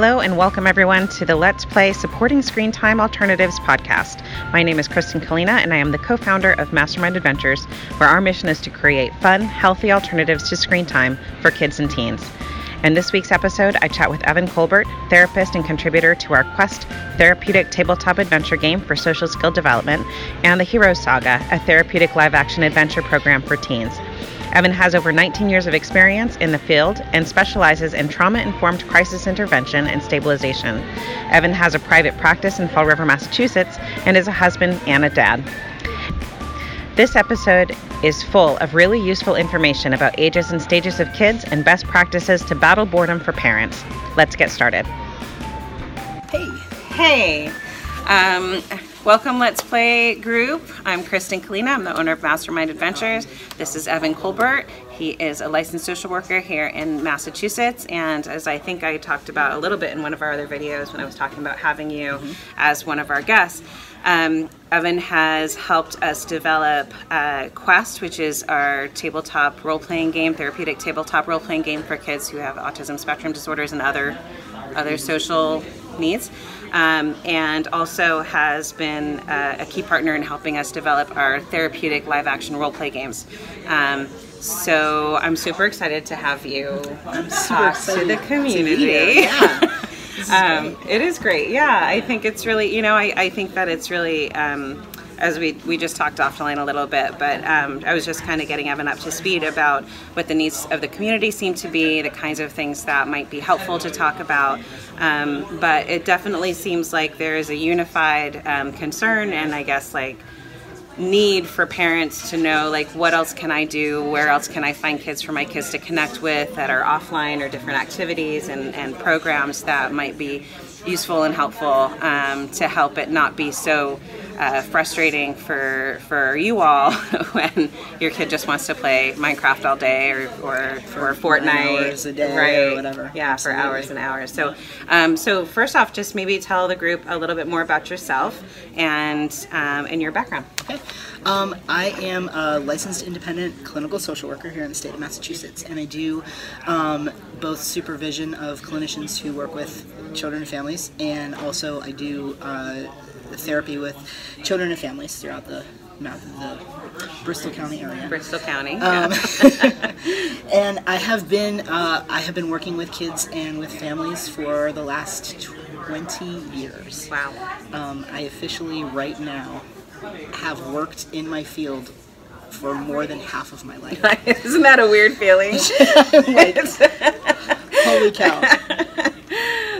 Hello and welcome everyone to the Let's Play Supporting Screen Time Alternatives podcast. My name is Kristen Kalina and I am the co founder of Mastermind Adventures, where our mission is to create fun, healthy alternatives to screen time for kids and teens. In this week's episode, I chat with Evan Colbert, therapist and contributor to our Quest therapeutic tabletop adventure game for social skill development, and the Heroes Saga, a therapeutic live action adventure program for teens. Evan has over 19 years of experience in the field and specializes in trauma informed crisis intervention and stabilization. Evan has a private practice in Fall River, Massachusetts, and is a husband and a dad. This episode is full of really useful information about ages and stages of kids and best practices to battle boredom for parents. Let's get started. Hey. Hey. Um, welcome, Let's Play group. I'm Kristen Kalina. I'm the owner of Mastermind Adventures. This is Evan Colbert. He is a licensed social worker here in Massachusetts. And as I think I talked about a little bit in one of our other videos when I was talking about having you mm-hmm. as one of our guests, um, Evan has helped us develop uh, Quest, which is our tabletop role playing game, therapeutic tabletop role playing game for kids who have autism spectrum disorders and other other social needs um, and also has been uh, a key partner in helping us develop our therapeutic live action role play games. Um, so I'm super excited to have you talk to the community. Yeah. um, it is great. Yeah, I think it's really, you know, I, I think that it's really um, as we, we just talked offline a little bit, but um, I was just kind of getting Evan up to speed about what the needs of the community seem to be, the kinds of things that might be helpful to talk about. Um, but it definitely seems like there is a unified um, concern and I guess like need for parents to know like what else can I do, where else can I find kids for my kids to connect with that are offline or different activities and, and programs that might be useful and helpful um, to help it not be so uh, frustrating for for you all when your kid just wants to play Minecraft all day or or, for or Fortnite hours a day right or whatever. Yeah, Absolutely. for hours and hours. So um, so first off, just maybe tell the group a little bit more about yourself and um, and your background. Okay. Um, I am a licensed independent clinical social worker here in the state of Massachusetts, and I do um, both supervision of clinicians who work with children and families, and also I do uh, therapy with children and families throughout the mouth of the Bristol County area. Bristol County. Um, and I have been uh, I have been working with kids and with families for the last twenty years. Wow. Um, I officially right now have worked in my field for more than half of my life. Isn't that a weird feeling? like, holy cow.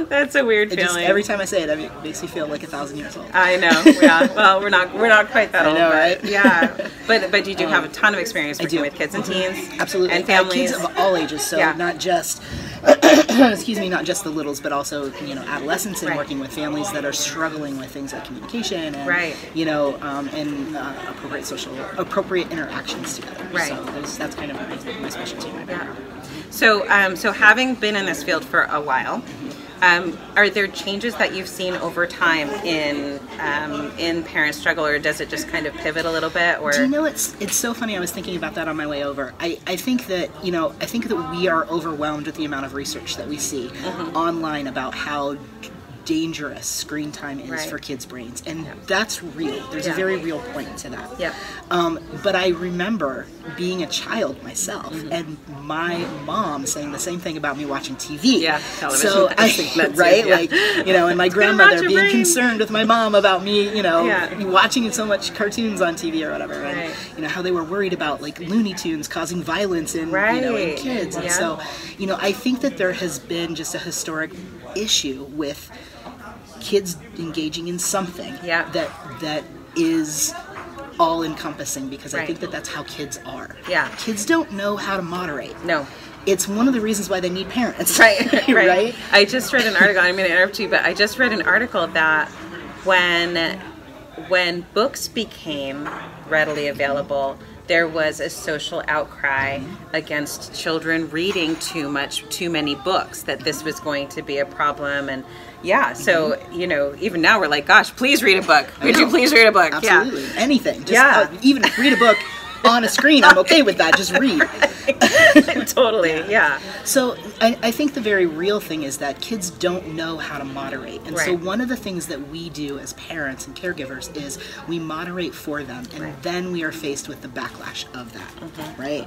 That's a weird it feeling. Just, every time I say it, it makes me feel like a thousand years old. I know. Yeah. well, we're not we're not quite that I old. Know, right? yeah. But but you do have a ton of experience working with kids and teens. Absolutely. And families. kids of all ages. So yeah. not just excuse me, not just the littles, but also you know adolescents and right. working with families that are struggling with things like communication and right. you know um, and uh, appropriate social appropriate interactions together. Right. So that's kind of my, my specialty. My yeah. So um, so having been in this field for a while. Um, are there changes that you've seen over time in um, in parent struggle, or does it just kind of pivot a little bit? Or do you know it's it's so funny? I was thinking about that on my way over. I, I think that you know I think that we are overwhelmed with the amount of research that we see mm-hmm. online about how dangerous screen time is right. for kids' brains, and yeah. that's real. There's yeah. a very real point to that. Yeah. Um, but I remember being a child myself, mm-hmm. and my mom saying the same thing about me watching TV. Yeah, television. So I, right, yeah. like you know, and my grandmother being brain. concerned with my mom about me, you know, watching so much cartoons on TV or whatever, right. and you know how they were worried about like Looney Tunes causing violence in right. you know in kids, and so you know I think that there has been just a historic issue with kids engaging in something yeah. that that is all encompassing because right. I think that that's how kids are. Yeah. Kids don't know how to moderate. No. It's one of the reasons why they need parents. Right. right. right? I just read an article. I'm going to interrupt you, but I just read an article that when when books became readily available, there was a social outcry mm-hmm. against children reading too much, too many books. That this was going to be a problem, and yeah, so mm-hmm. you know, even now we're like, gosh, please read a book. Would you please read a book? Absolutely, yeah. anything. Just, yeah, uh, even read a book on a screen, I'm okay with that. Just read. totally. Yeah. So I, I think the very real thing is that kids don't know how to moderate. And so one of the things that we do as parents and caregivers is we moderate for them and Right. then we are faced with the backlash of that. Right?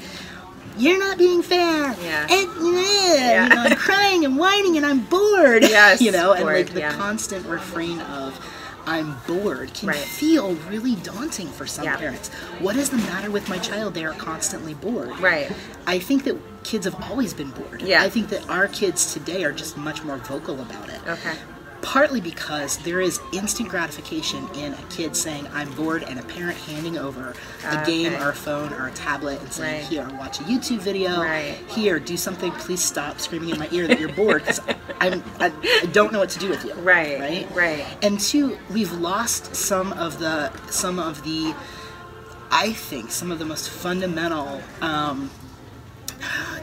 You're not being fair. Yeah. And yeah, you know, I'm crying and whining and I'm bored. Yes, you know, and like the yeah. constant refrain of I'm bored can Right. feel really daunting for some Yeah. parents. What is the matter with my child? They are constantly bored. Right. I think that kids have always been bored. Yeah. I think that our kids today are just much more vocal about it. Okay. Partly because there is instant gratification in a kid saying, I'm bored, and a parent handing over a game or a phone or a tablet and saying, Right. Here, watch a YouTube video. Right. Here, do something. Please stop screaming in my ear that you're bored because I, I don't know what to do with you. Right, Right. right. And two, we've lost some of the some of the I think some of the most fundamental um,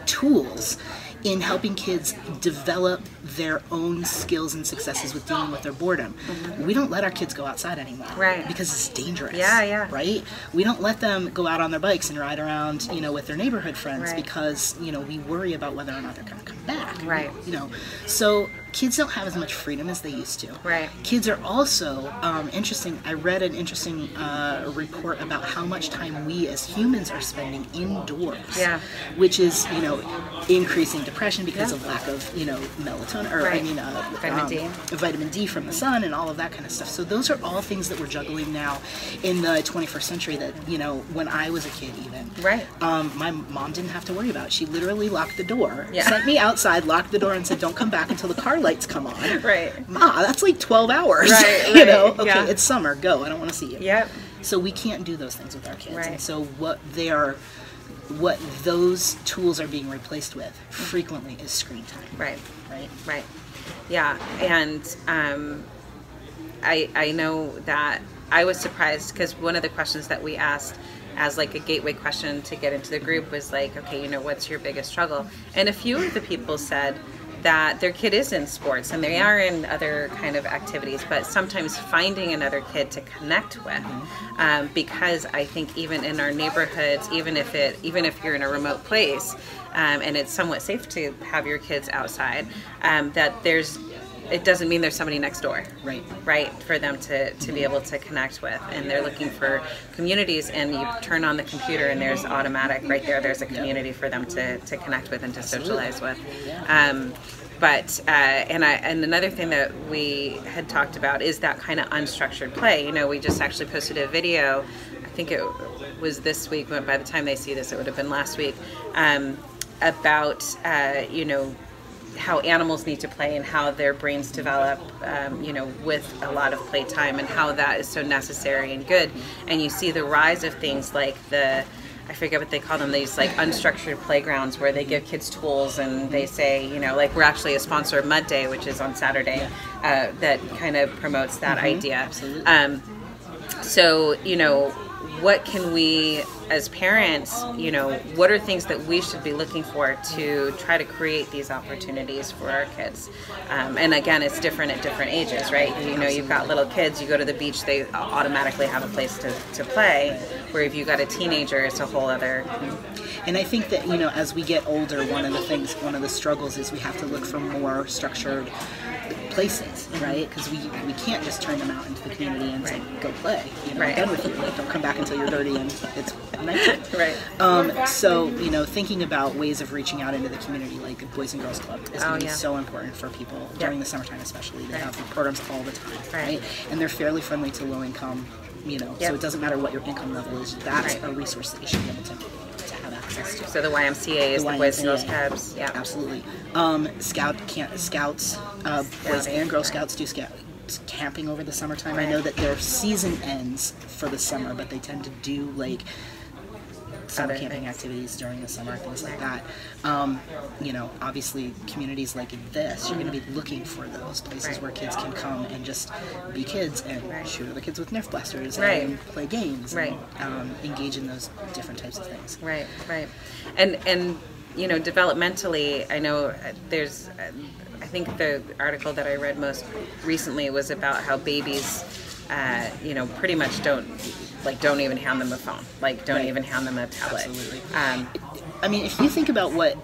tools in helping kids develop their own skills and successes with dealing with their boredom. We don't let our kids go outside anymore. Mm-hmm. Right. Because it's dangerous. Yeah, yeah. Right? We don't let them go out on their bikes and ride around, you know, with their neighborhood friends Right. because, you know, we worry about whether or not they're going to come back. Right. You know, so kids don't have as much freedom as they used to. Right. Kids are also um, interesting. I read an interesting uh, report about how much time we as humans are spending indoors. Yeah. Which is, you know, increasing depression because Yeah. of lack of, you know, melatonin or I mean, uh, Vitamin um, D. vitamin D from the sun and all of that kind of stuff. So those are all things that we're juggling now in the 21st century. That you know, when I was a kid, even Right. um, my mom didn't have to worry about. it. She literally locked the door, Yeah. sent me outside, locked the door, and said, "Don't come back until the car lights come on." Right. Ma, that's like 12 hours. Right, you know, okay, yeah. it's summer. Go. I don't want to see you. Yep. So we can't do those things with our kids. Right. And so what they are, what those tools are being replaced with frequently is screen time. Right. Right. Right. Yeah, and um, I I know that I was surprised because one of the questions that we asked as like a gateway question to get into the group was like, okay, you know, what's your biggest struggle? And a few of the people said that their kid is in sports and they are in other kind of activities, but sometimes finding another kid to connect with, um, because I think even in our neighborhoods, even if it, even if you're in a remote place, um, and it's somewhat safe to have your kids outside, um, that there's, it doesn't mean there's somebody next door. Right. right? For them to, to be able to connect with and they're looking for communities and you turn on the computer and there's automatic right there there's a community for them to, to connect with and to socialize with. Um, but uh, and I and another thing that we had talked about is that kind of unstructured play you know we just actually posted a video I think it was this week but by the time they see this it would have been last week um, about uh, you know how animals need to play and how their brains develop, um, you know, with a lot of playtime and how that is so necessary and good. And you see the rise of things like the, I forget what they call them, these like unstructured playgrounds where they give kids tools and they say, you know, like we're actually a sponsor of Mud Day, which is on Saturday, uh, that kind of promotes that idea. absolutely. Um, so you know what can we as parents you know what are things that we should be looking for to try to create these opportunities for our kids? Um, and again it's different at different ages right? You know you've got little kids you go to the beach they automatically have a place to, to play where if you've got a teenager it's a whole other And I think that, you know, as we get older, one of the things, one of the struggles is we have to look for more structured places, right? Because we, we can't just turn them out into the community and say, go play. You know, Right. I'm done with you. Don't come back until you're dirty and it's nighttime. Right. Um, so, you know, thinking about ways of reaching out into the community, like the Boys and Girls Club, is Oh, going to yeah. be so important for people during the summertime, especially. They Right. have programs all the time, Right. right? And they're fairly friendly to low income, you know, Yep. so it doesn't matter what your income level is. That's Right. a resource that you should be able to, to have access to. So the ymca is the, boys and girls YMCA. clubs yeah Absolutely. Um, scout camp, scouts, uh, boys Scouting, and Girl. Scouts do scout camping over the summertime. I know that their season ends for the summer, but they tend to do like summer camping activities during the summer, things like that. Um, you know, obviously, communities like this, you're going to be looking for those places Right. where kids can come and just be kids and Right. shoot other kids with Nerf blasters Right. and play games Right. and um, engage in those different types of things. Right, right, and and you know, developmentally, I know uh, there's. uh, I think the article that I read most recently was about how babies, uh, you know, pretty much don't like don't even hand them a phone. Like don't Right. even hand them a tablet. Absolutely. Um, I mean, if you think about what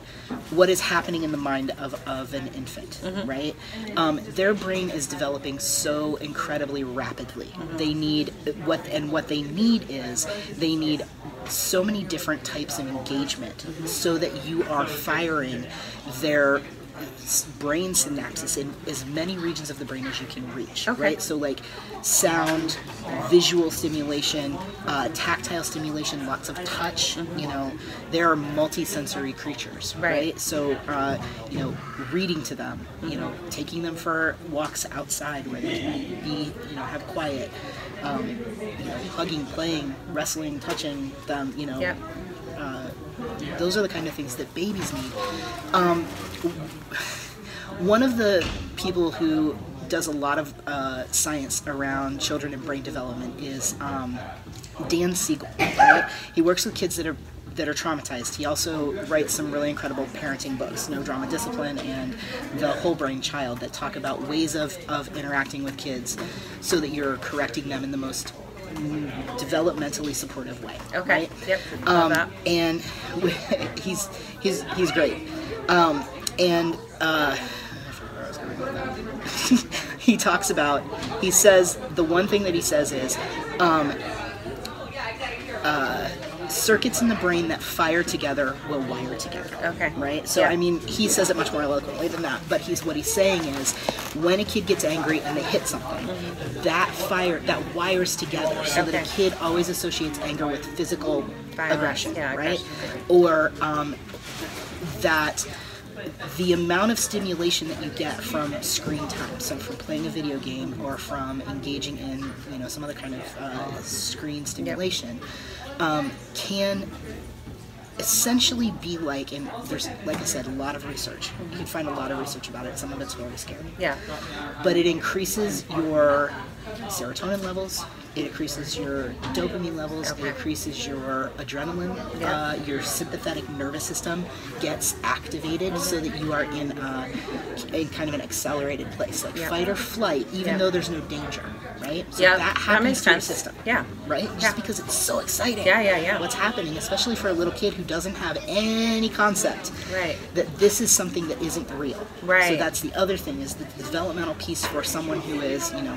what is happening in the mind of, of an infant, Mm-hmm. right? Um, their brain is developing so incredibly rapidly. Mm-hmm. They need what, and what they need is they need so many different types of engagement, Mm-hmm. so that you are firing their brain synapses in as many regions of the brain as you can reach, Okay. right? So like sound, visual stimulation, uh, tactile stimulation, lots of touch. You know, they are multi-sensory creatures, Right. right? So uh, you know, reading to them, you know, taking them for walks outside where they can be, you know, have quiet. Um, you know, hugging, playing, wrestling, touching them. You know, Yep. Those are the kind of things that babies need. Um, one of the people who does a lot of uh, science around children and brain development is um, Dan Siegel. Right? He works with kids that are that are traumatized. He also writes some really incredible parenting books, No Drama Discipline and The Whole Brain Child, that talk about ways of, of interacting with kids so that you're correcting them in the most developmentally supportive way. okay. right? Yep. Um, and he's he's he's great. Um, and uh, I forgot where I was going with that. he talks about he says the one thing that he says is um, uh, circuits in the brain that fire together will wire together. Okay. Right. So Yeah. I mean, he says it much more eloquently than that. But he's what he's saying is, when a kid gets angry and they hit something, that fire that wires together, so that Okay. a kid always associates anger with physical Violence, aggression, yeah, right? aggression. Or um, that the amount of stimulation that you get from screen time, so from playing a video game or from engaging in you know some other kind of uh, screen stimulation, um, can essentially be like, and there's like I said, a lot of research. You can find a lot of research about it. Some of it's really scary Yeah. but it increases your serotonin levels. It increases your dopamine levels. Okay. It increases your adrenaline. Yeah. Uh, your sympathetic nervous system gets activated so that you are in, a, in kind of an accelerated place, like Yeah. fight or flight, even Yeah. though there's no danger, right? So Yeah, that that happens makes to your system Yeah. right? Just Yeah. because it's so exciting. Yeah, yeah, yeah. What's happening, especially for a little kid who doesn't have any concept Right. that this is something that isn't real. Right. So that's the other thing is the developmental piece for someone who is, you know,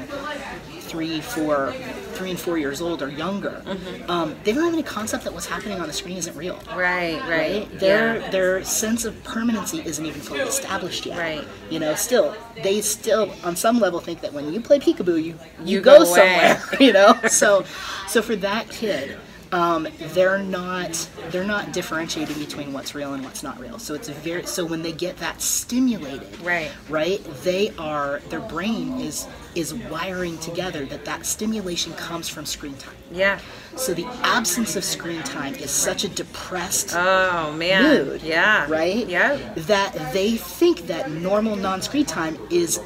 three, four, three and four years old or younger. Mm-hmm. Um, they don't have any concept that what's happening on the screen isn't real. Right. Right. Right? Their yeah. their sense of permanency isn't even fully established yet. Right. You know, still they still on some level think that when you play peekaboo, you you, You go, go somewhere. You know, so so for that kid, um, they're not they're not differentiating between what's real and what's not real. So it's a very so when they get that stimulated, Right. right, they are their brain is is wiring together that that stimulation comes from screen time. Yeah. So the absence of screen time is such a depressed Oh man. mood. Yeah. Right? Yeah. That they think that normal non screen time is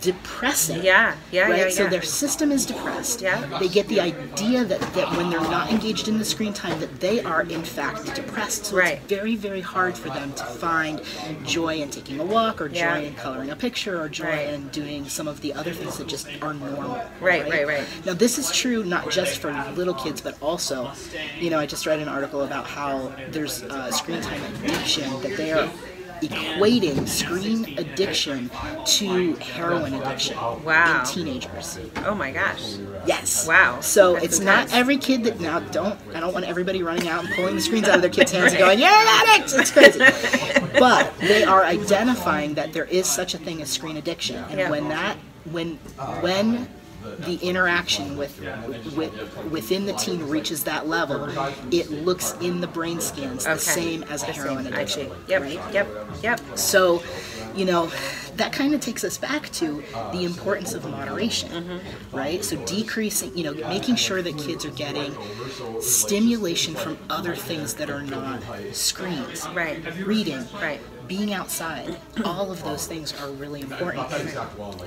depressing. Yeah. Yeah. Right? Yeah. So their system is depressed. Yeah. They get the idea that, that when they're not engaged in the screen time that they are in fact depressed. So Right. it's very, very hard for them to find joy in taking a walk or joy Yeah. in coloring a picture or joy Right. in doing some of the other things that just are normal. Right, right, right. Now this is true not just for little kids, but also, you know, I just read an article about how there's uh, screen time addiction that they are equating screen addiction to heroin addiction Wow. in teenagers. oh my gosh. Yes. Wow. So That's it's intense. not every kid that now don't I don't want everybody running out and pulling the screens out of their kids' hands and going, You're an addict! It's crazy. but they are identifying that there is such a thing as screen addiction. And Yeah. when that when when the interaction with, with within the teen reaches that level, it looks in the brain scans the Okay. same as a The heroin same. I see. addiction. Yep. Right? Yep. Yep. So, you know, that kind of takes us back to the importance of moderation, Mm-hmm. right? So, decreasing, you know, making sure that kids are getting stimulation from other things that are not screens, Right. reading, Right. being outside, all of those things are really important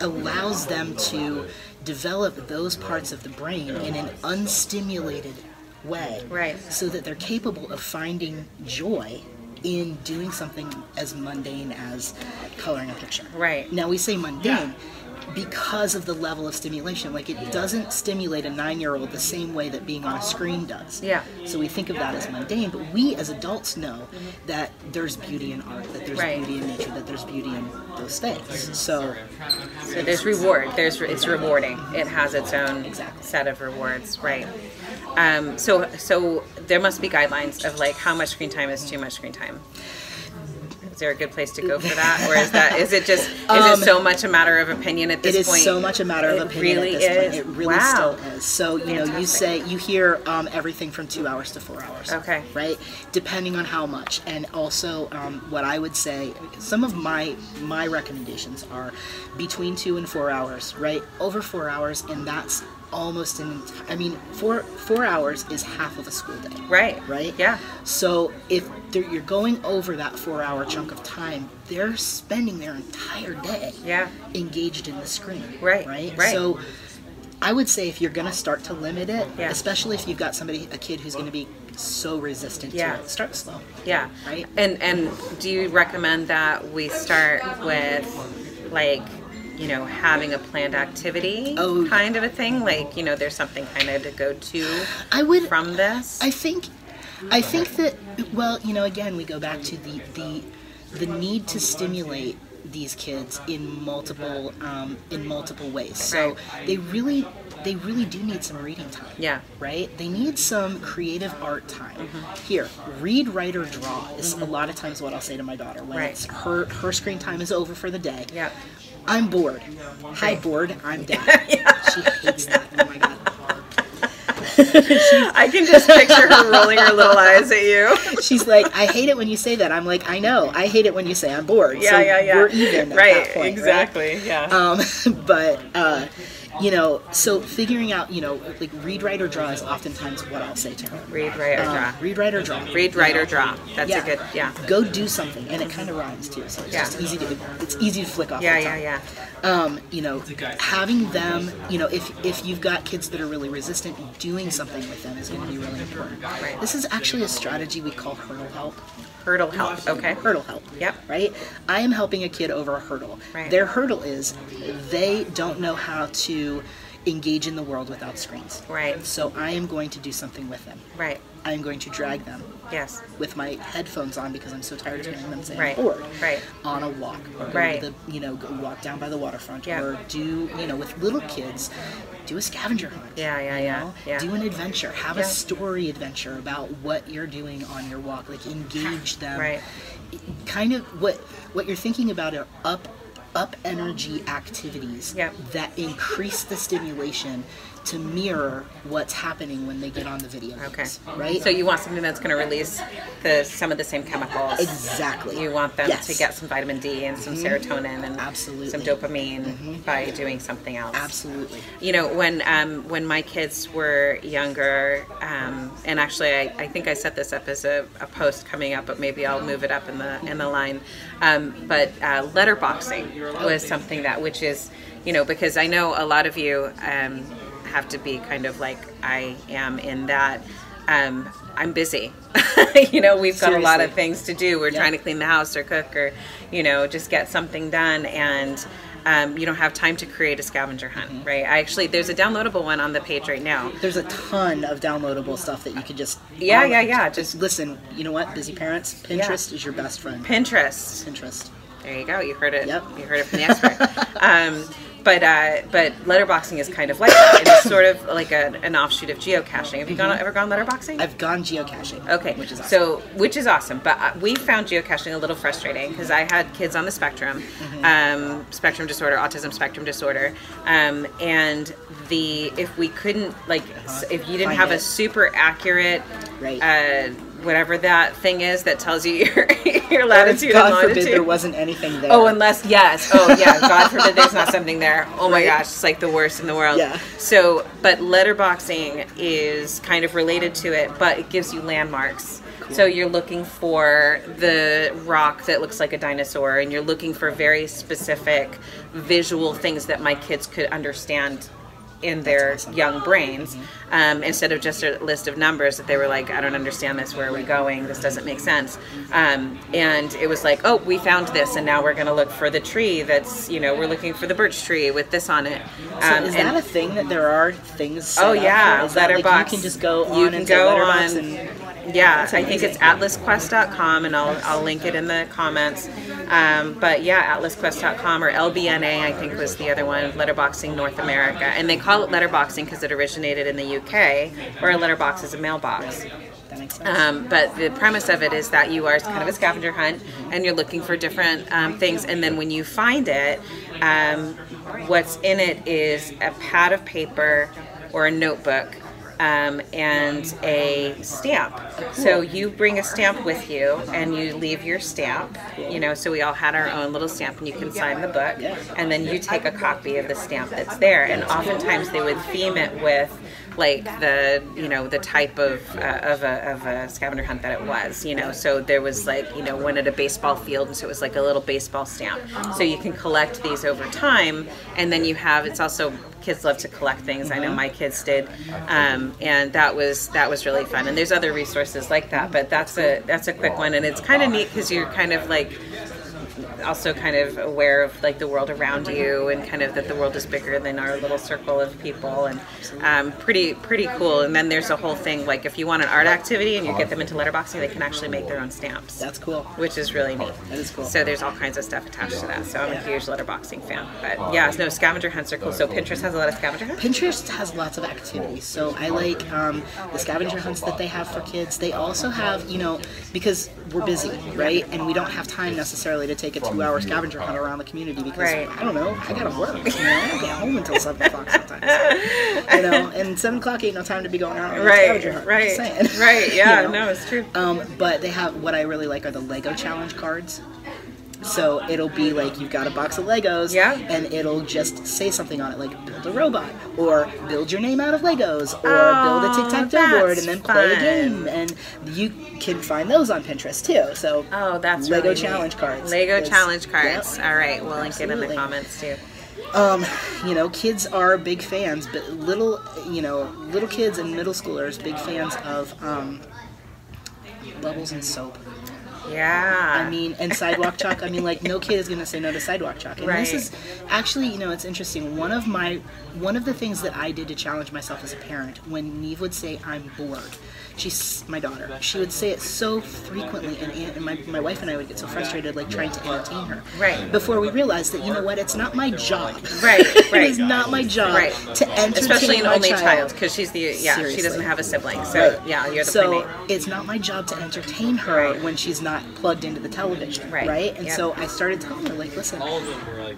allows them to develop those parts of the brain in an unstimulated way. Right. So that they're capable of finding joy in doing something as mundane as coloring a picture. Right. Now we say mundane. Because of the level of stimulation. Like it doesn't stimulate a nine-year-old the same way that being on a screen does. Yeah. So we think of that as mundane, but we as adults know that there's beauty in art, that there's Right. beauty in nature, that there's beauty in those things. So So there's reward. There's it's rewarding. It has its own Exactly. set of rewards, right? Um, so so there must be guidelines of like how much screen time is too much screen time. Is there a good place to go for that, or is that is it just is Um, it so much a matter of opinion at this point? it is point? so much a matter of It opinion really at this point. is? It really Wow. still is. So you know, you say you hear um, everything from two hours to four hours. Okay. Right, depending on how much, and also um, what I would say. Some of my my recommendations are between two and four hours. Right, over four hours, and that's almost an. ent- I mean, four four hours is half of a school day. Right. Right. Yeah. So if you're going over that four-hour chunk of time, they're spending their entire day Yeah. engaged in the screen. Right, Right. right. So I would say if you're gonna start to limit it, Yeah. especially if you've got somebody, a kid who's gonna be so resistant Yeah. to it, start slow. Yeah. Right. And and do you recommend that we start with like you know having a planned activity Oh. kind of a thing like you know there's something kind of to go to I would. from this I think, I think that well, you know, again, we go back to the the the need to stimulate these kids in multiple um, in multiple ways. So they really they really do need some reading time. yeah right? They need some creative art time. Mm-hmm. Here, read, write, or draw is a lot of times what I'll say to my daughter when Right. it's her her screen time is over for the day. yeah I'm bored. Hi, bored. I'm down. She hates that. Oh my god. i can just picture her rolling her little eyes at you She's like, I hate it when you say that. I'm like, I know. I hate it when you say I'm bored. yeah so yeah yeah We're even. At right that point, right? exactly yeah Um, but uh, you know, so figuring out, you know, like read, write, or draw is oftentimes what I'll say to her. read write or Um, draw read, write, or draw. read write or draw that's yeah. a good yeah Go do something, and it kind of rhymes too. So it's Yeah. just easy to it's easy to flick off. yeah yeah yeah Um, you know, having them, you know, if if you've got kids that are really resistant, doing something with them is going to be really important. Right. This is actually a strategy we call hurdle help. Hurdle help okay Hurdle help. Yep. Right. I am helping a kid over a hurdle. Right. Their hurdle is they don't know how to engage in the world without screens. Right. So I am going to do something with them. right I am going to drag them yes with my headphones on because I'm so tired of hearing them say Right. I'm bored. Right. On a walk, or go Right. to the, you know, go walk down by the waterfront, Yeah. or do you know with little kids, do a scavenger hunt. Yeah, yeah, you yeah, yeah. Do an adventure. Have Yeah. a story adventure about what you're doing on your walk. Like engage them. Right. Kind of what what you're thinking about are up up energy activities Yep. that increase the stimulation to mirror what's happening when they get on the video okay right? so you want something that's going to release the some of the same chemicals exactly. You want them Yes. to get some vitamin D and some serotonin and Absolutely. some dopamine by doing something else. Absolutely. You know, when um, when my kids were younger, um, and actually, I, I think I set this up as a, a post coming up, but maybe I'll move it up in the in the line. Um, but uh, letterboxing was something that, which is, you know, because I know a lot of you um, have to be kind of like I am in that. Um, I'm busy. you know, we've got a lot of things to do. We're Yeah. trying to clean the house or cook or, you know, just get something done. And um, you don't have time to create a scavenger hunt, Mm-hmm. right? I actually, there's a downloadable one on the page right now. There's a ton of downloadable stuff that you could just Yeah, yeah, yeah, just- listen. You know what, busy parents, Pinterest is your best friend. Pinterest. Pinterest. There you go. You heard it. Yep. You heard it from the expert. um, but uh, but letterboxing is kind of like that. It's sort of like a, an offshoot of geocaching. Have you gone ever gone letterboxing? Mm-hmm. I've gone geocaching. Okay, which is awesome. so which is awesome, but uh, we found geocaching a little frustrating because I had kids on the spectrum, Mm-hmm. um, spectrum disorder, autism spectrum disorder, um, and the if we couldn't like s- if you didn't Find have a super accurate, Right. uh, whatever that thing is that tells you your your latitude God and forbid there wasn't anything there. Oh, unless yes. Oh, yeah. God forbid there's not something there. Oh my Right. gosh, it's like the worst in the world. Yeah. So, but letterboxing is kind of related to it, but it gives you landmarks. So you're looking for the rock that looks like a dinosaur, and you're looking for very specific visual things that my kids could understand in their young brains um, instead of just a list of numbers that they were like, I don't understand this. Where are we going? This doesn't make sense. Um, and it was like, oh, we found this, and now we're going to look for the tree that's, you know, we're looking for the birch tree with this on it. So Um, is and- that a thing that there are things? Oh yeah? Is that like letterbox. you can just go on You can go letterbox on. and yeah, I think it's atlasquest.com, and I'll I'll link it in the comments. Um, but yeah, atlasquest.com or LBNA, I think was the other one, Letterboxing North America, and they call it letterboxing because it originated in the UK, where a letterbox is a mailbox. that makes sense. Um, but the premise of it is that you are kind of a scavenger hunt and you're looking for different um, things. And then when you find it, um, what's in it is a pad of paper or a notebook. Um, and a stamp. So you bring a stamp with you, and you leave your stamp. You know, so we all had our own little stamp, and you can sign the book, and then you take a copy of the stamp that's there. And oftentimes they would theme it with like the you know the type of uh, of, a, of a scavenger hunt that it was you know? So there was like you know one at a baseball field and so it was like a little baseball stamp. So you can collect these over time and then you have it's also kids love to collect things. I know my kids did um, and that was that was really fun. And there's other resources like that but that's a that's a quick one. And it's kind of neat because you're kind of like also kind of aware of like the world around you and kind of that the world is bigger than our little circle of people and um, pretty pretty cool and then there's a whole thing like if you want an art activity and you get them into letterboxing they can actually make their own stamps That's cool. which is really neat That is cool. so there's all kinds of stuff attached to that so i'm a huge letterboxing fan but yeah no scavenger hunts are cool so pinterest has a lot of scavenger hunts Pinterest has lots of activities. So I like um, the scavenger hunts that they have for kids. They also have, you know, because we're busy, right? And we don't have time necessarily to take a two hour scavenger hunt around the community because, Right. I don't know, I gotta work. You know, I don't get home until 7 o'clock sometimes. You know, and 7 o'clock ain't no time to be going out on right scavenger hunt. right Just right yeah You know? no it's true Um, but they have what I really like are the Lego challenge cards. So it'll be like you've got a box of Legos, Yeah. and it'll just say something on it like build a robot, or build your name out of Legos, or Oh, build a tic tac toe board, and then play a game. And you can find those on Pinterest too. So Oh, that's Lego really neat. challenge cards. Lego It's- challenge cards. yep. All right, we'll link it in the comments too. Um, you know, kids are big fans, but little, you know, little kids and middle schoolers big fans of um, bubbles and soap. Yeah. I mean, and sidewalk chalk. I mean, like no kid is gonna say no to sidewalk chalk. And Right. this is actually, you know, it's interesting. One of my, one of the things that I did to challenge myself as a parent, when Neve would say I'm bored, she's my daughter. She would say it so frequently, and, and my, my wife and I would get so frustrated, like trying to entertain her. Right. Before we realized that, you know what, it's not my job. Right, it right. is not my job Right. to entertain Especially an my only child. child because she's the yeah she doesn't have a sibling so Right. yeah you're the so playmate. it's not my job to entertain her Right. when she's not plugged into the television, Right. right? And Yep. so I started telling her, like, listen,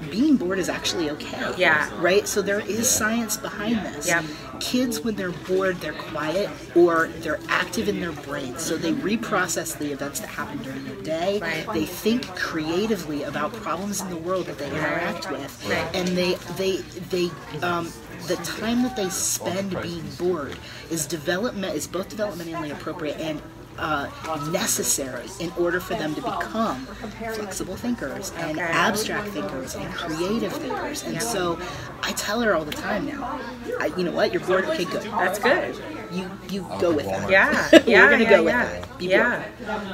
being bored is actually okay. Yeah. Right? So there is science behind this. Yeah. Kids, when they're bored, they're quiet or they're active in their brains. So they reprocess the events that happen during their day. Right. They think creatively about problems in the world that they interact with. And they they they um the time that they spend being bored is development is both developmentally appropriate and uh, necessary in order for them to become flexible thinkers and abstract thinkers and creative thinkers. And so I tell her all the time now, I, you know what, you're bored, okay, good. That's good. You you go with that. Yeah, We're yeah, gonna yeah, go with yeah. that. Be yeah.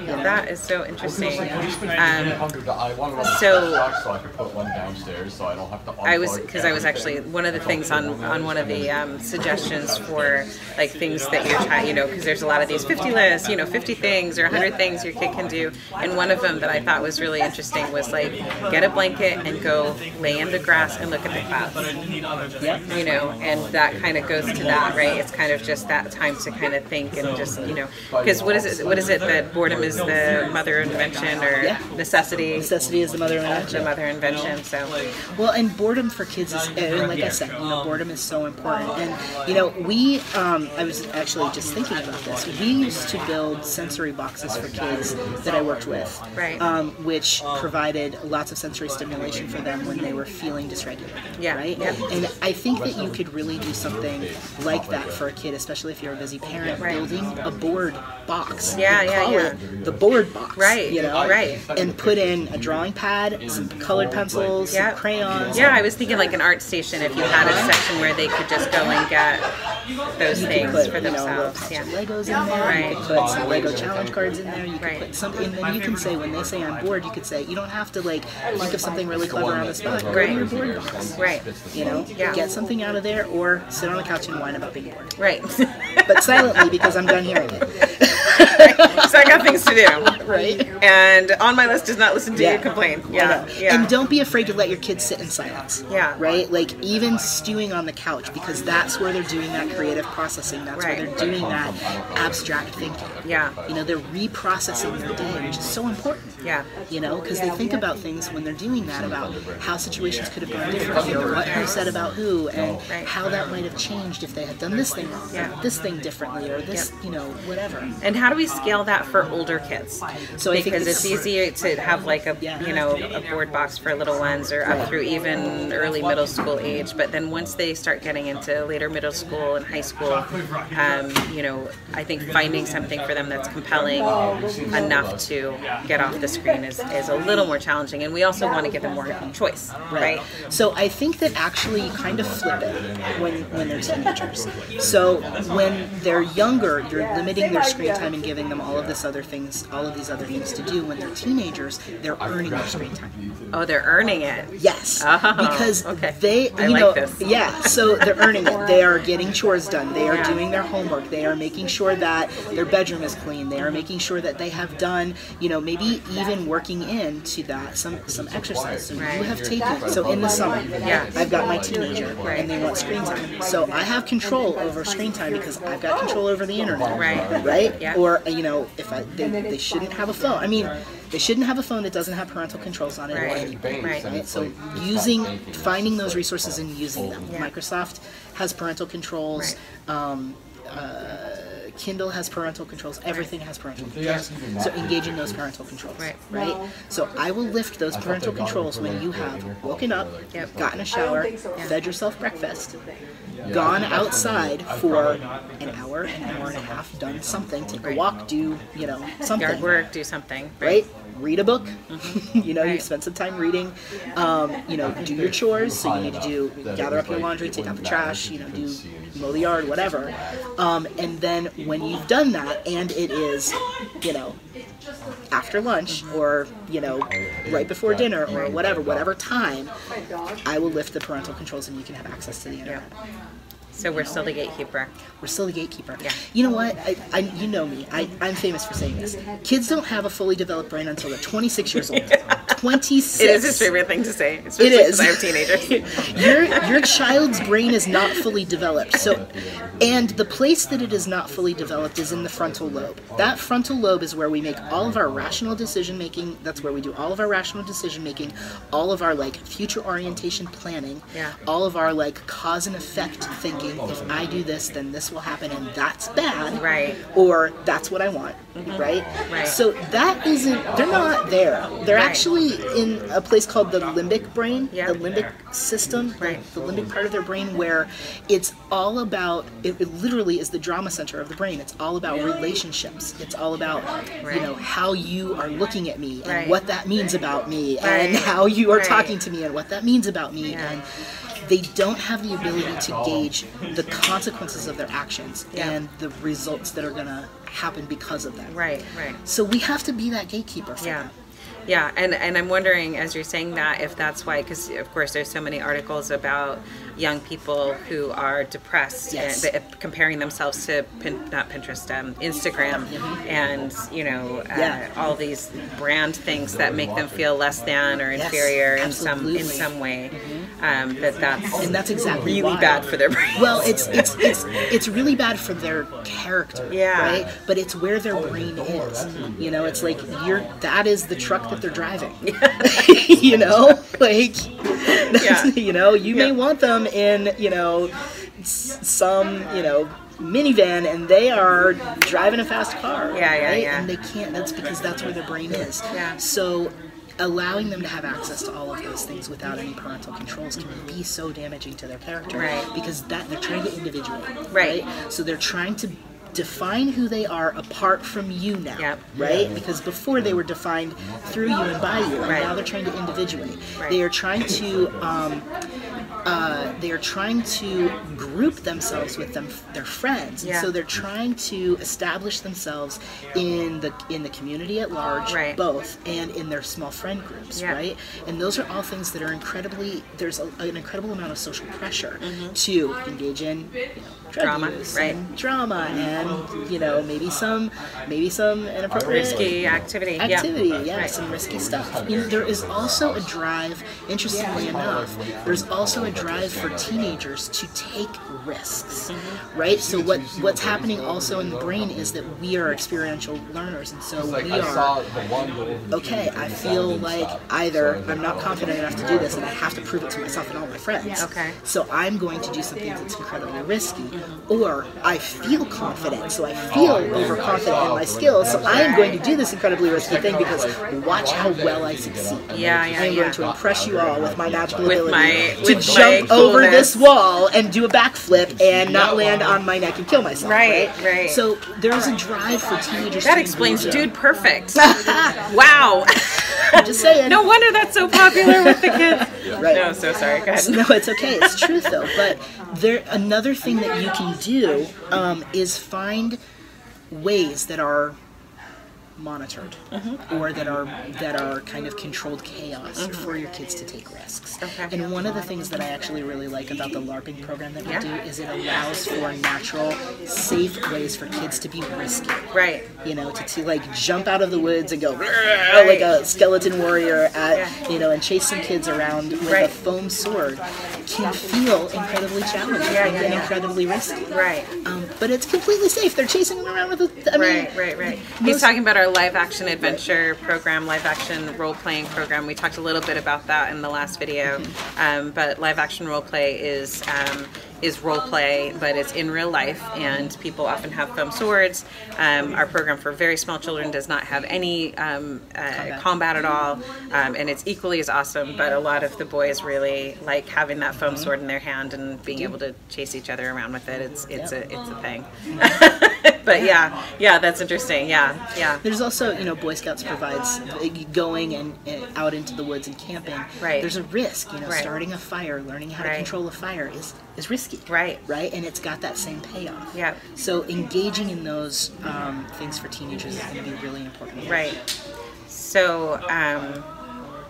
bored. That is so interesting. Um, so so- so I could put one downstairs, so I don't have to. I was because I was actually one of the things on on one of the um, suggestions for like things that you're trying, you know, because there's a lot of these 50 lists, you know, 50 things or 100 things your kid can do, and one of them that I thought was really interesting was like get a blanket and go lay in the grass and look at the clouds. You know, and that kind of goes to that, right? It's kind of just that time to kind of think and just you know, because what is it? What is it that boredom is the mother of invention or Yeah. necessity? Necessity is the mother of The invention. mother invention. So Well, and boredom for kids is, and like I said, you know, boredom is so important. And you know, we, um, I was actually just thinking about this. We used to build sensory boxes for kids that I worked with, Right. Um, which provided lots of sensory stimulation for them when they were feeling dysregulated. Yeah, Right. yeah. And I think that you could really do something like that for a kid, especially if if you're a busy parent, Right. building a board box. Yeah, yeah, call yeah. it the board box. Right, You know, right. And put in a drawing pad, some colored pencils, Yeah. some crayons. Yeah, I was thinking like an art station. If you had a section where they could just go and get those You things put, for you know, themselves. Yeah. Legos in there. Right. You could put some Lego challenge cards in there. You could Right. put something, and then you can say when they say I'm bored, you could say you don't have to like think of something really clever on the spot. Go Right. to your board box. Right. You know, Yeah. get something out of there, or sit on the couch and whine about being bored, Right. but silently because I'm done hearing it. so I got things to do. Right. And on my list is not listen to Yeah. you complain. Yeah. Yeah. And don't be afraid to let your kids sit in silence. Yeah. Right? Like even stewing on the couch because that's where they're doing that creative processing. That's Right. where they're doing that abstract thinking. Yeah. You know, they're reprocessing their day, which is so important. Yeah. You know, because they think about things when they're doing that about how situations could have gone differently or what who said about who and Right. how that might have changed if they had done this thing wrong, Yeah. this thing differently or this, you know, whatever. And how do we scale that for older kids? So I think because it's easy to have like a you know a board box for little ones or up through even early middle school age. But then once they start getting into later middle school and high school, um, you know, I think finding something for them that's compelling enough to get off the screen is, is a little more challenging. And we also want to give them more choice, right? So I think that actually you kind of flip it when, when they're teenagers. So when they're younger, you're limiting their screen time and giving them all of this other things, all of these other things to do. When they're teenagers, they're earning their screen time. Oh, they're earning it. Yes, Oh, because okay. they, I you like know, this. yeah. So they're earning it. They are getting chores done. They are Yeah. doing their homework. They are making sure that their bedroom is clean. They are making sure that they have done, you know, maybe even working into that some some exercise. So Right. you have taken. So in the summer, Yeah. I've got my teenager, and they want screen time. So I have control over screen time because I've got control over the internet. Right. Right. Yeah. Or you know, if I they, they shouldn't have a phone. I mean, they shouldn't have a phone that doesn't have parental controls on it. or Right. anything Right. right? So using, finding those resources and using them. Yeah. Microsoft has parental controls. Um, uh, Kindle has parental controls. Everything has parental controls. So engaging those parental controls. Right. Right. So I will lift those parental controls when you have woken up, Yep. gotten a shower, fed yourself breakfast, gone outside for an hour, an hour and a half, done something, take a walk, do you know something. Yard work, do something. right? Read a book. you know, Right. you've spent some time reading. Um, you know, do your chores. So you need to do gather up your laundry, take out the trash. You know, do mow the yard, whatever. Um, and then when you've done that, and it is, you know, after lunch or you know, right before dinner or whatever, whatever time, I will lift the parental controls and you can have access to the internet. So we're still the gatekeeper. We're still the gatekeeper. Yeah. You know what? I, I, you know me. I, I'm famous for saying this. Kids don't have a fully developed brain until they're 26 years old. 26. It is his favorite thing to say. Especially It is. I have teenagers. Your your child's brain is not fully developed. So, and the place that it is not fully developed is in the frontal lobe. That frontal lobe is where we make all of our rational decision making. That's where we do all of our rational decision making, all of our like future orientation planning, Yeah. all of our like cause and effect thinking. If I do this, then this will happen, and that's bad. Right. Or that's what I want. Mm-hmm. Right. Right. So that isn't. They're not there. They're Right. actually in a place called the limbic brain. Yeah. The limbic system, Right. the, limbic part of their brain, where it's all about. It, it literally is the drama center of the brain. It's all about relationships. It's all about right. you know how you are looking at me and Right. what that means about me, and how you are Right. talking to me and what that means about me, Yeah. and they don't have the ability to gauge the consequences of their actions Yeah. and the results that are going to happen because of that. right, right. So we have to be that gatekeeper for Yeah. them. Yeah, and, and I'm wondering as you're saying that if that's why, because of course there's so many articles about young people who are depressed Yes. and th- comparing themselves to pin, not Pinterest, um, Instagram, and you know uh, Yeah. all these brand things that make them feel less than or Yes, inferior in some in. Mm-hmm. some way. Um, that that's And that's exactly really why. bad for their brain. Well, it's it's it's it's really bad for their character, Yeah. right? But it's where their brain is. You know, it's like you're that is the truck that they're driving. you know, like Yeah. you know, you may want them in you know s- some you know minivan and they are driving a fast car Yeah, yeah, right? yeah. and they can't that's because that's where their brain is Yeah. so allowing them to have access to all of those things without any parental controls can be so damaging to their character Right. because that they're trying to individuate Right. so they're trying to define who they are apart from you now Yep. right because before they were defined through you and by you and Right. now they're trying to individuate Right. they are trying to um, uh, they are trying to group themselves with them their friends and Yeah. so they're trying to establish themselves in the in the community at large Right. both and in their small friend groups Yeah. right and those are all things that are incredibly there's a, an incredible amount of social pressure to engage in you know, Mm-hmm. Drama, right. and drama and you know maybe some maybe some inappropriate Risky activity. yeah. activity, yeah, Right. some risky stuff. You know, there is also a drive, interestingly enough, there's also a drive for teenagers to take risks, Mm-hmm. right? So what what's happening also in the brain is that we are experiential learners, and so we are. the one go over Okay, I feel like either I'm not confident enough to do this, and I have to prove it to myself and all my friends. Okay. So I'm going to do something that's incredibly risky, or I feel confident, so I feel overconfident in my skills, so I am going to do this incredibly risky thing because watch how well I succeed. Yeah, yeah, I am yeah. going to impress you all with my magical With ability my- to jump over this wall and do a backflip and not land on my neck and kill myself. Right, Right, right. So there's a drive for teenagers. That explains engage Dude Perfect. wow. I'm just saying. no wonder that's so popular with the kids. Right. No, so sorry. Go ahead. No, it's okay. It's truth though. But there, another thing that you can do um, is find ways that are monitored Mm-hmm. or that are that are kind of controlled chaos for your kids to take risks. Okay. And one of the things that I actually really like about the LARPing program that we Yeah. do is it allows for natural, safe ways for kids to be risky. Right. You know, to, to like jump out of the woods and go "Rrrr," like a skeleton warrior at Yeah. you know and chase some kids around with Right. a foam sword can feel incredibly challenging Yeah, and incredibly risky. Right. Um, but it's completely safe. They're chasing them around with a. I mean, Right, right, right. He's talking about our live action adventure program, live action role playing program. We talked a little bit about that in the last video. Um, but live action role play is um, is role play, but it's in real life, and people often have foam swords. Um, our program for very small children does not have any um, uh, combat. at all, um, and it's equally as awesome. But a lot of the boys really like having that foam sword in their hand and being able to chase each other around with it. It's it's a it's a thing. but yeah, yeah, that's interesting. Yeah, yeah. There's also, you know, Boy Scouts provides going and, and out into the woods and camping. Right. There's a risk, you know, Right. starting a fire, learning how Right. to control a fire is is risky. Right. Right, and it's got that same payoff. Yeah. So engaging in those um, things for teenagers is going to be really important. Right. So, um,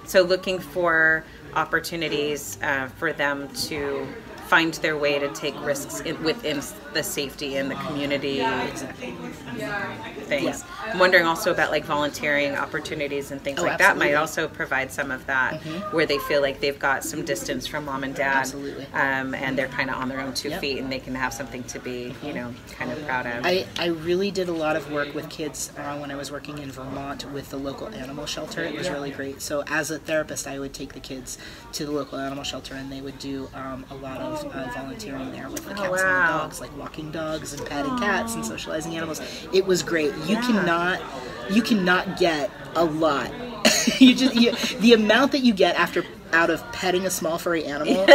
so looking for opportunities uh, for them to find their way to take risks in, within the safety and the community Exactly. things. Yeah. I'm wondering also about like volunteering opportunities and things Oh, like that might. Mm-hmm. also provide some of that where they feel like they've got some distance from mom and dad Absolutely. um, and they're kind of on their own two Yep. feet and they can have something to be you know kind of proud of I, I really did a lot of work with kids uh, when I was working in Vermont with the local animal shelter. It was really great. So as a therapist, I would take the kids to the local animal shelter, and they would do um, a lot of uh, volunteering there with the cats and Oh, wow. the dogs, like walking dogs and patting cats and socializing animals. It was great. You cannot you cannot get a lot. you just you, the amount that you get after out of petting a small furry animal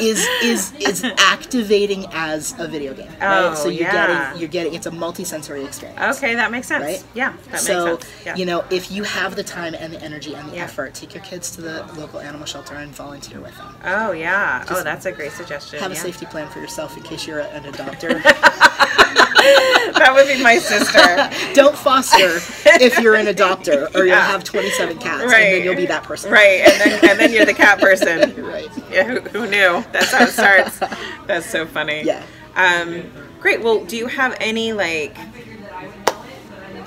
is is is activating as a video game. Oh, right? So you're yeah. getting you're getting it's a multi-sensory experience. okay that makes sense Right? yeah that so makes sense yeah. you know if you have the time and the energy and the Yeah. effort, take your kids to the local animal shelter and volunteer with them. oh yeah oh that's a great suggestion Have a safety plan for yourself in case you're an adopter. that would be my sister. Don't foster if you're an adopter, or you'll have 27 cats, and then you'll be that person. right and then and then you're the cat person. Right. yeah who, who knew? That's how it starts. That's so funny. Yeah. um great well do you have any like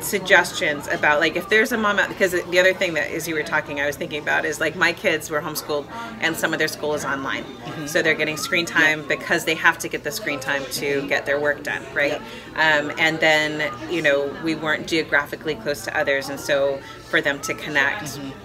suggestions about like if there's a mom out because the other thing that as you were talking i was thinking about is like my kids were homeschooled and some of their school is online. Mm-hmm. so they're getting screen time because they have to get the screen time to get their work done right? Um, and then you know we weren't geographically close to others and so for them to connect. Mm-hmm.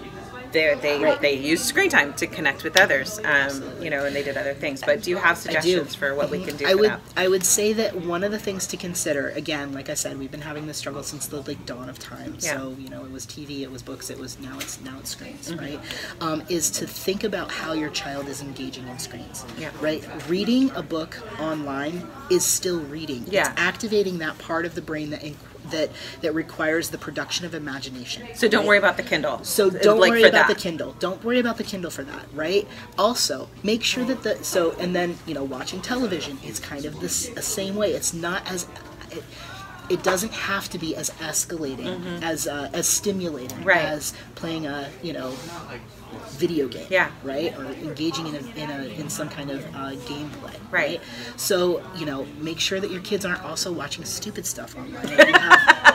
They they Right. they used screen time to connect with others, um, you know, and they did other things. But do you have suggestions for what we can do I would that? I would say that one of the things to consider again, like I said, we've been having this struggle since the like dawn of time. Yeah. So you know, it was TV, it was books, it was now it's now it's screens, Mm-hmm. right? Um, is to think about how your child is engaging in screens. Yeah. Right. Reading a book online is still reading. Yeah. It's activating that part of the brain that. Inc- that, that requires the production of imagination. So don't right? worry about the Kindle. So don't Like, worry about that. the Kindle. Don't worry about the Kindle for that, right? Also, make sure that the so and then you know watching television is kind of this the same way. It's not as it, it doesn't have to be as escalating as uh, as stimulating Mm-hmm. Right. as playing a you know video game Yeah. right or engaging in a, in, a, in some kind of uh, gameplay Right. so you know make sure that your kids aren't also watching stupid stuff online If you have-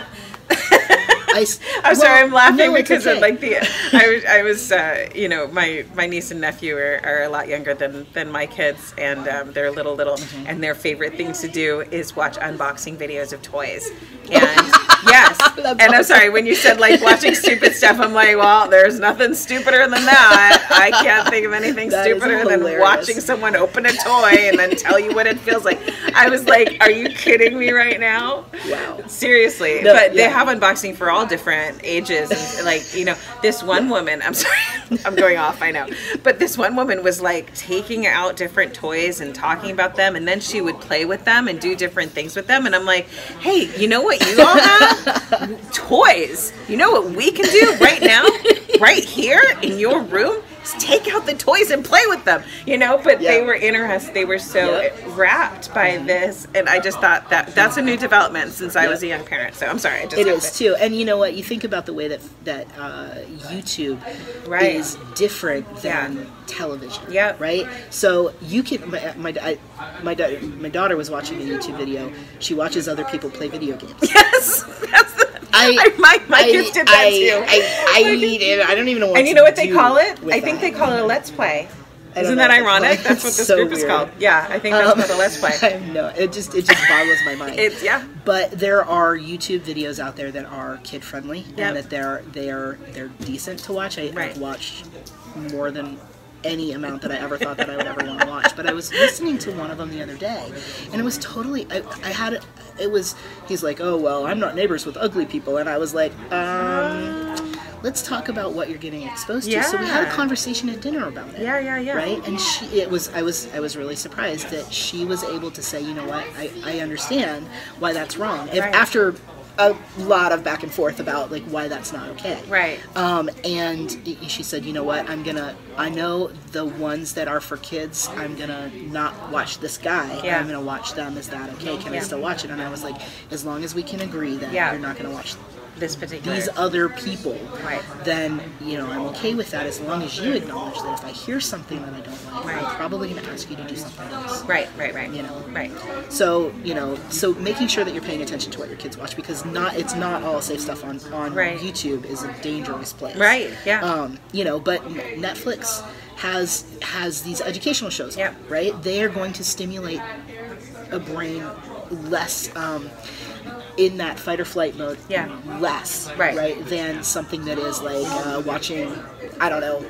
I, s- I'm sorry, I'm laughing no, because okay. of like the I was I was uh, you know my my niece and nephew are, are a lot younger than than my kids and um, they're little little Mm-hmm. and their favorite thing to do is watch unboxing videos of toys and yes and I'm sorry when you said like watching stupid stuff I'm like well there's nothing stupider than that I can't think of anything That stupider than watching someone open a toy and then tell you what it feels like I was like are you kidding me right now wow Seriously, No, but they have unboxing for all different ages. And like, you know, this one woman, I'm sorry, I'm going off, I know. But this one woman was like taking out different toys and talking about them. And then she would play with them and do different things with them. And I'm like, hey, you know what you all have? toys. You know what we can do right now, right here in your room? Take out the toys and play with them, you know. But they were interested. They were so Yep. wrapped by this, and I just thought that that's a new development since I Yep. was a young parent. So I'm sorry. I just It is to- too, and you know what? You think about the way that that uh, YouTube Right. is different than Yeah. television. Yeah. Right. So you can. My my I, my, da- my daughter was watching a YouTube video. She watches other people play video games. Yes, that's the, I, my my I- kids did that I, too. I, I, need it. I don't even know what. and you know what they do call it? I think that. they call it a let's play. Isn't that ironic? That's what this So group is called. Yeah, I think that's Um, called a let's play. no, it just it just boggles my mind. It's yeah. But there are YouTube videos out there that are kid friendly Yep. and that they're they're they're decent to watch. I, Right. I've watched more than any amount that I ever thought that I would ever want to watch. But I was listening to one of them the other day, and it was totally. I, I had it. It was. He's like, oh well, I'm not neighbors with ugly people, and I was like, um. Let's talk about what you're getting exposed to. So we had a conversation at dinner about it Yeah, yeah, yeah. right and she it was i was i was really surprised that she was able to say you know what i, I understand why that's wrong if, Right. after a lot of back and forth about like why that's not okay Right. um, and she said you know what i'm gonna i know the ones that are for kids i'm gonna not watch this guy Yeah. i'm gonna watch them is that okay can i still watch it and i was like as long as we can agree that Yeah. you're not gonna watch This particular. these other people, Right. then you know I'm okay with that as long as you acknowledge that if I hear something that I don't like, Right. I'm probably going to ask you to do something else. right, right, right. You know. Right. So you know, so making sure that you're paying attention to what your kids watch because not it's not all safe stuff on on Right. YouTube is a dangerous place. Right. Yeah. Um, you know, but Netflix has has these educational shows. on, Right. They are going to stimulate a brain less. Um, in that fight or flight mode, Yeah. less, Right. right, than something that is like uh, watching, I don't know,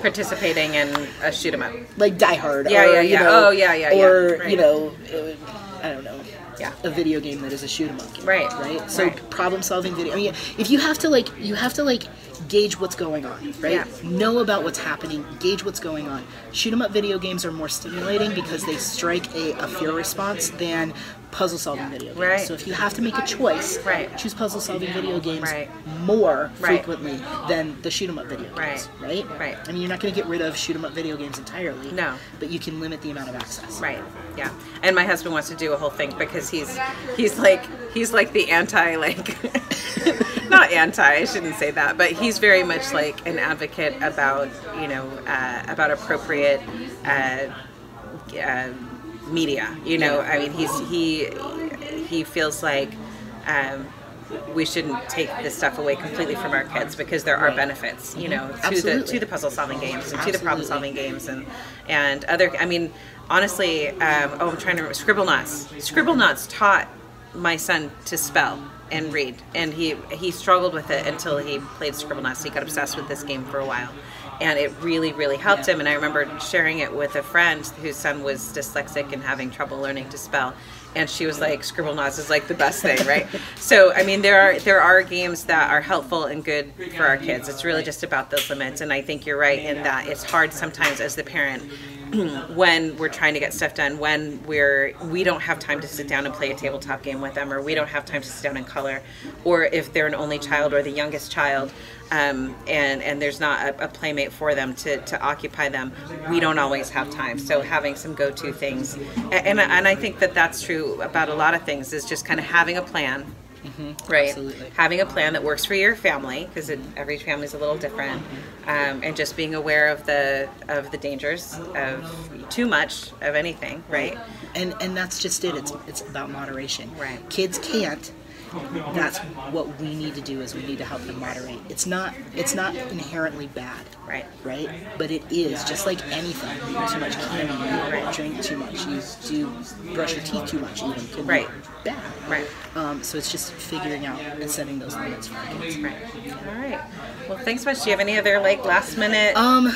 Participating in a shoot 'em up. like Die Hard. Yeah, or, yeah, you yeah. know, Oh, yeah, yeah, yeah. Or Right. you know, uh, I don't know. Yeah. A video game that is a shoot 'em up game. Right. Right. So Right. problem solving video. I mean, if you have to like, you have to like gauge what's going on, right? Yeah. Know about what's happening. Gauge what's going on. Shoot 'em up video games are more stimulating because they strike a, a fear response than puzzle solving video games. Right. So if you have to make a choice, Right. choose puzzle solving video games Right. more frequently than the shoot 'em up video games. Right. Right. I mean, you're not going to get rid of shoot 'em up video games entirely. No. But you can limit the amount of access. Right. Yeah. And my husband wants to do a whole thing because he's he's like he's like the anti like not anti I shouldn't say that but he's very much like an advocate about you know uh, about appropriate uh, uh, media. You know I mean he's he he feels like. Um, we shouldn't take this stuff away completely from our kids because there are Right. benefits, you know, to the to the puzzle solving games and to the problem solving games and and other. I mean, honestly, um, oh, I'm trying to remember. Scribblenauts. Scribble Knots taught my son to spell. and read. And he he struggled with it until he played Scribblenauts. He got obsessed with this game for a while. And it really, really helped him. And I remember sharing it with a friend whose son was dyslexic and having trouble learning to spell. And she was like, scribble Scribblenauts is like the best thing, right? so, I mean, there are there are games that are helpful and good for our kids. It's really just about those limits. And I think you're right in that it's hard sometimes as the parent when we're trying to get stuff done when we're we don't have time to sit down and play a tabletop game with them or we don't have time to sit down and color or if they're an only child or the youngest child um, and and there's not a, a, playmate for them to, to occupy them we don't always have time. So having some go-to things and, and i think that that's true about a lot of things is just kind of having a plan Mm-hmm. Right. Absolutely. Having a plan that works for your family because every family is a little different, um, and just being aware of the of the dangers of too much of anything. Right. And and that's just it. It's it's about moderation. Right. Kids can't that's what we need to do is we need to help them moderate. It's not it's not inherently bad right. right? But it is just like anything. You eat too much candy you drink too much you do brush your teeth too much even can right. be bad. Right. Um, so it's just figuring out and setting those limits for kids. Right. All right. Well thanks much. Do you have any other like last minute um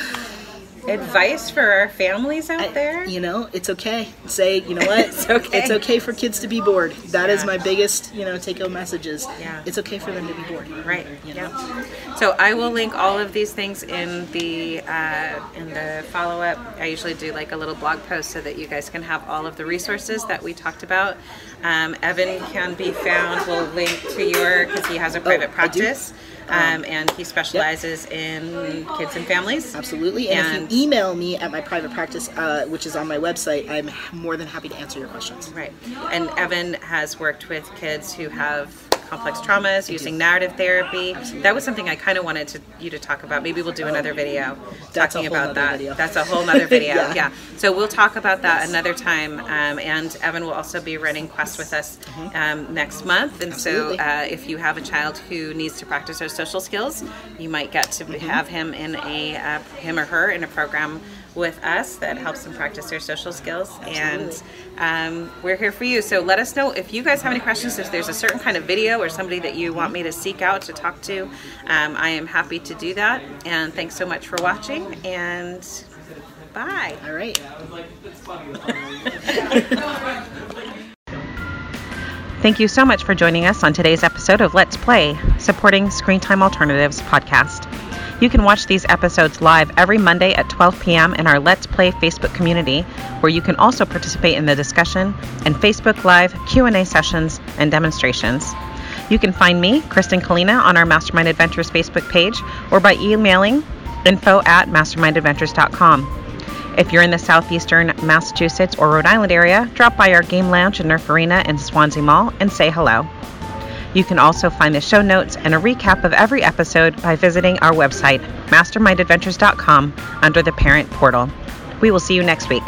advice for our families out I, there? You know, it's okay. Say, you know what? it's okay. It's okay for kids to be bored. That yeah. is my biggest, you know, take home messages. Yeah. It's okay for them to be bored. Right. You know? Yeah. So I will link all of these things in the uh, in the follow up. I usually do like a little blog post so that you guys can have all of the resources that we talked about. Um, Evan can be found. We'll link to your because he has a private oh, practice. Um, and he specializes yep. in kids and families. Absolutely. And, and, if you email me at my private practice, uh, which is on my website, I'm more than happy to answer your questions. Right. And Evan has worked with kids who have complex traumas, using narrative therapy. That was something I kind of wanted to, you to talk about. Maybe we'll do another video That's talking about that. Video. That's a whole other video. yeah. yeah. So we'll talk about that yes. another time. Um, and Evan will also be running Quest with us mm-hmm. um, next month. And Absolutely. so uh, if you have a child who needs to practice their social skills, you might get to mm-hmm. have him in a uh, him or her in a program with us that helps them practice their social skills. And um, we're here for you. So let us know if you guys have any questions, if there's a certain kind of video or somebody that you want me to seek out to talk to. Um, I am happy to do that. And thanks so much for watching. And bye. All right. Thank you so much for joining us on today's episode of Let's Play, supporting Screen Time Alternatives podcast. You can watch these episodes live every Monday at 12 p.m. in our Let's Play Facebook community, where you can also participate in the discussion and Facebook Live Q&A sessions and demonstrations. You can find me, Kristen Kalina, on our Mastermind Adventures Facebook page or by emailing info at mastermindadventures.com. If you're in the southeastern Massachusetts or Rhode Island area, drop by our game lounge in Nerf Arena in Swansea Mall and say hello. You can also find the show notes and a recap of every episode by visiting our website, mastermindadventures.com, under the Parent Portal. We will see you next week.